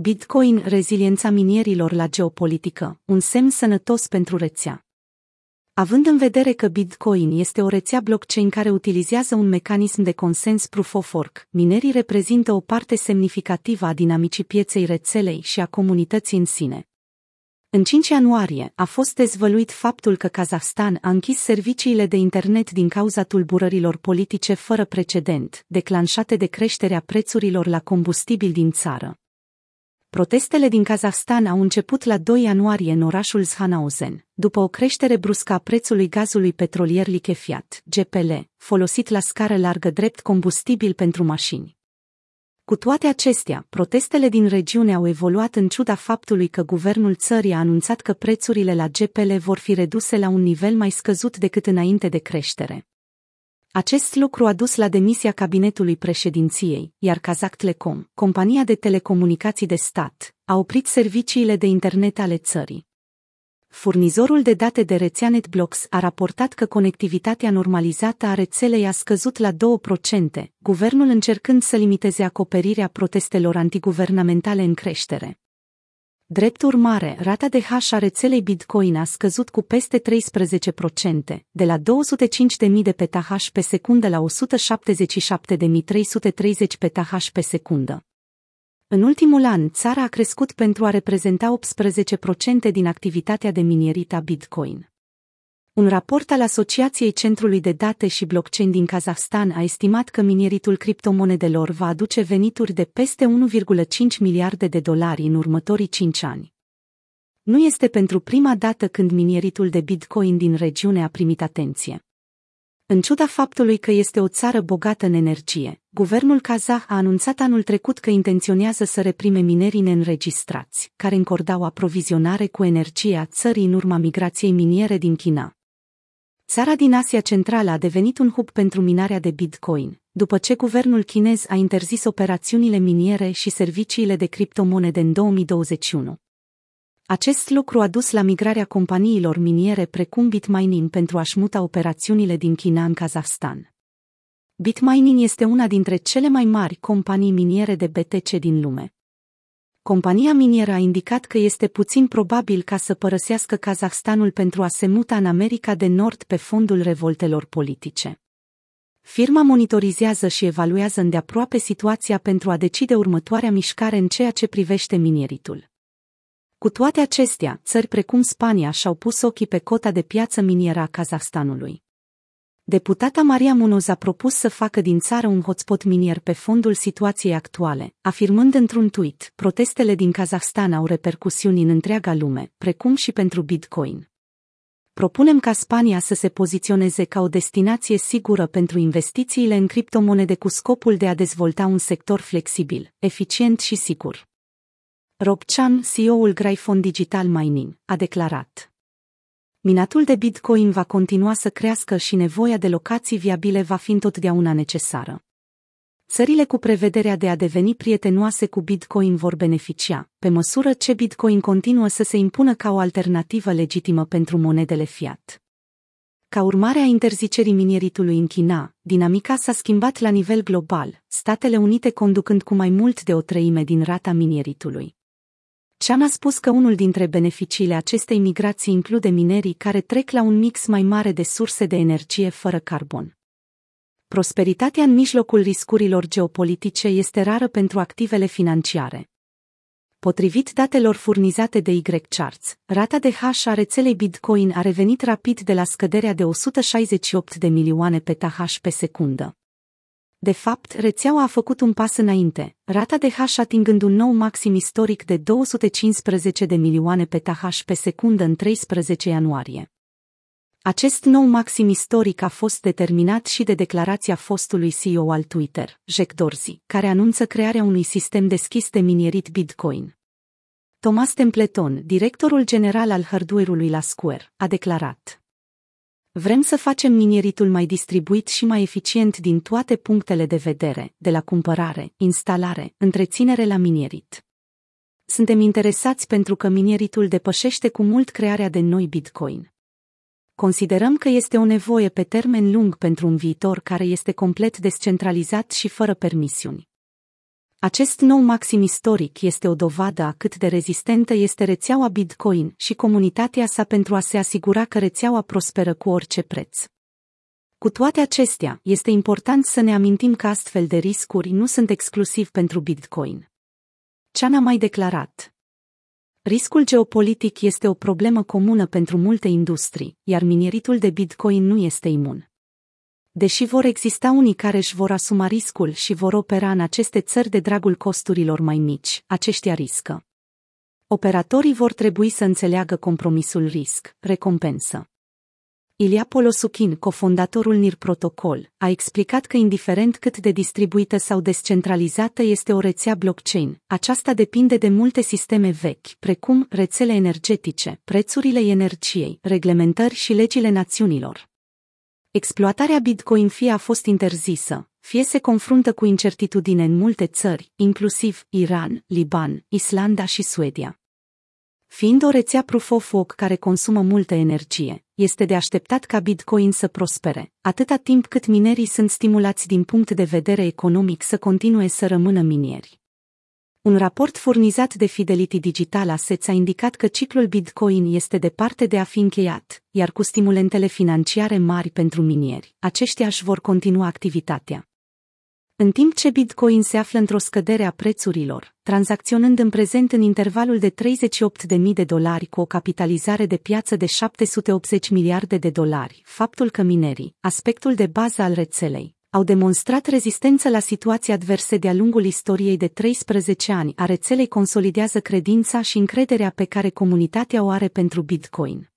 Bitcoin, reziliența minierilor la geopolitică, un semn sănătos pentru rețea. Având în vedere că Bitcoin este o rețea blockchain care utilizează un mecanism de consens proof of work, minerii reprezintă o parte semnificativă a dinamicii pieței rețelei și a comunității în sine. În 5 ianuarie a fost dezvăluit faptul că Kazahstan a închis serviciile de internet din cauza tulburărilor politice fără precedent, declanșate de creșterea prețurilor la combustibil din țară. Protestele din Kazahstan au început la 2 ianuarie în orașul Zhanauzen, după o creștere bruscă a prețului gazului petrolier lichefiat, GPL, folosit la scară largă drept combustibil pentru mașini. Cu toate acestea, protestele din regiune au evoluat în ciuda faptului că guvernul țării a anunțat că prețurile la GPL vor fi reduse la un nivel mai scăzut decât înainte de creștere. Acest lucru a dus la demisia cabinetului președinției, iar Kazakh Telecom, compania de telecomunicații de stat, a oprit serviciile de internet ale țării. Furnizorul de date de rețea NetBlocks a raportat că conectivitatea normalizată a rețelei a scăzut la 2%, guvernul încercând să limiteze acoperirea protestelor antiguvernamentale în creștere. Drept urmare, rata de hash a rețelei Bitcoin a scăzut cu peste 13%, de la 205.000 de petahash pe secundă la 177.330 petahash pe secundă. În ultimul an, țara a crescut pentru a reprezenta 18% din activitatea de minierit a Bitcoin. Un raport al Asociației Centrului de Date și Blockchain din Kazahstan a estimat că mineritul criptomonedelor va aduce venituri de peste 1,5 miliarde de dolari în următorii 5 ani. Nu este pentru prima dată când mineritul de Bitcoin din regiune a primit atenție. În ciuda faptului că este o țară bogată în energie, guvernul kazah a anunțat anul trecut că intenționează să reprime minerii neînregistrați, care încordau aprovizionare cu energie a țării în urma migrației miniere din China. Țara din Asia Centrală a devenit un hub pentru minarea de Bitcoin, după ce guvernul chinez a interzis operațiunile miniere și serviciile de criptomonede în 2021. Acest lucru a dus la migrarea companiilor miniere precum Bitmining pentru a-și muta operațiunile din China în Kazahstan. Bitmining este una dintre cele mai mari companii miniere de BTC din lume. Compania minieră a indicat că este puțin probabil ca să părăsească Kazahstanul pentru a se muta în America de Nord pe fondul revoltelor politice. Firma monitorizează și evaluează îndeaproape situația pentru a decide următoarea mișcare în ceea ce privește mineritul. Cu toate acestea, țări precum Spania și-au pus ochii pe cota de piață minieră a Kazahstanului. Deputata Maria Munoz a propus să facă din țară un hotspot minier pe fondul situației actuale, afirmând într-un tweet, protestele din Kazahstan au repercusiuni în întreaga lume, precum și pentru Bitcoin. Propunem ca Spania să se poziționeze ca o destinație sigură pentru investițiile în criptomonede cu scopul de a dezvolta un sector flexibil, eficient și sigur. Rob Chan, CEO-ul Gryphon Digital Mining, a declarat. Minatul de Bitcoin va continua să crească și nevoia de locații viabile va fi întotdeauna necesară. Țările cu prevederea de a deveni prietenoase cu Bitcoin vor beneficia, pe măsură ce Bitcoin continuă să se impună ca o alternativă legitimă pentru monedele fiat. Ca urmare a interzicerii minieritului în China, dinamica s-a schimbat la nivel global, Statele Unite conducând cu mai mult de o treime din rata minieritului. Chan a spus că unul dintre beneficiile acestei migrații include minerii care trec la un mix mai mare de surse de energie fără carbon. Prosperitatea în mijlocul riscurilor geopolitice este rară pentru activele financiare. Potrivit datelor furnizate de Y-Charts, rata de hash a rețelei Bitcoin a revenit rapid de la scăderea de 168 de milioane petahash pe secundă. De fapt, rețeaua a făcut un pas înainte, rata de hash atingând un nou maxim istoric de 215 de milioane petahash pe secundă în 13 ianuarie. Acest nou maxim istoric a fost determinat și de declarația fostului CEO al Twitter, Jack Dorsey, care anunță crearea unui sistem deschis de minierit Bitcoin. Thomas Templeton, directorul general al hardware-ului la Square, a declarat Vrem să facem mineritul mai distribuit și mai eficient din toate punctele de vedere, de la cumpărare, instalare, întreținere la minierit. Suntem interesați pentru că mineritul depășește cu mult crearea de noi Bitcoin. Considerăm că este o nevoie pe termen lung pentru un viitor care este complet descentralizat și fără permisiuni. Acest nou maxim istoric este o dovadă a cât de rezistentă este rețeaua Bitcoin și comunitatea sa pentru a se asigura că rețeaua prosperă cu orice preț. Cu toate acestea, este important să ne amintim că astfel de riscuri nu sunt exclusiv pentru Bitcoin. Chan a mai declarat. Riscul geopolitic este o problemă comună pentru multe industrii, iar mineritul de Bitcoin nu este imun. Deși vor exista unii care își vor asuma riscul și vor opera în aceste țări de dragul costurilor mai mici, aceștia riscă. Operatorii vor trebui să înțeleagă compromisul risc-recompensă. Ilia Polosukin, cofondatorul NIR Protocol, a explicat că indiferent cât de distribuită sau descentralizată este o rețea blockchain, aceasta depinde de multe sisteme vechi, precum rețele energetice, prețurile energiei, reglementări și legile națiunilor. Exploatarea Bitcoin fie a fost interzisă, fie se confruntă cu incertitudine în multe țări, inclusiv Iran, Liban, Islanda și Suedia. Fiind o rețea proof of work care consumă multă energie, este de așteptat ca Bitcoin să prospere, atâta timp cât minerii sunt stimulați din punct de vedere economic să continue să rămână minieri. Un raport furnizat de Fidelity Digital Assets a indicat că ciclul Bitcoin este departe de a fi încheiat, iar cu stimulentele financiare mari pentru minieri, aceștia își vor continua activitatea. În timp ce Bitcoin se află într-o scădere a prețurilor, tranzacționând în prezent în intervalul de 38.000 de dolari cu o capitalizare de piață de 780 miliarde de dolari, faptul că minerii, aspectul de bază al rețelei, au demonstrat rezistență la situații adverse de-a lungul istoriei de 13 ani a rețelei consolidează credința și încrederea pe care comunitatea o are pentru Bitcoin.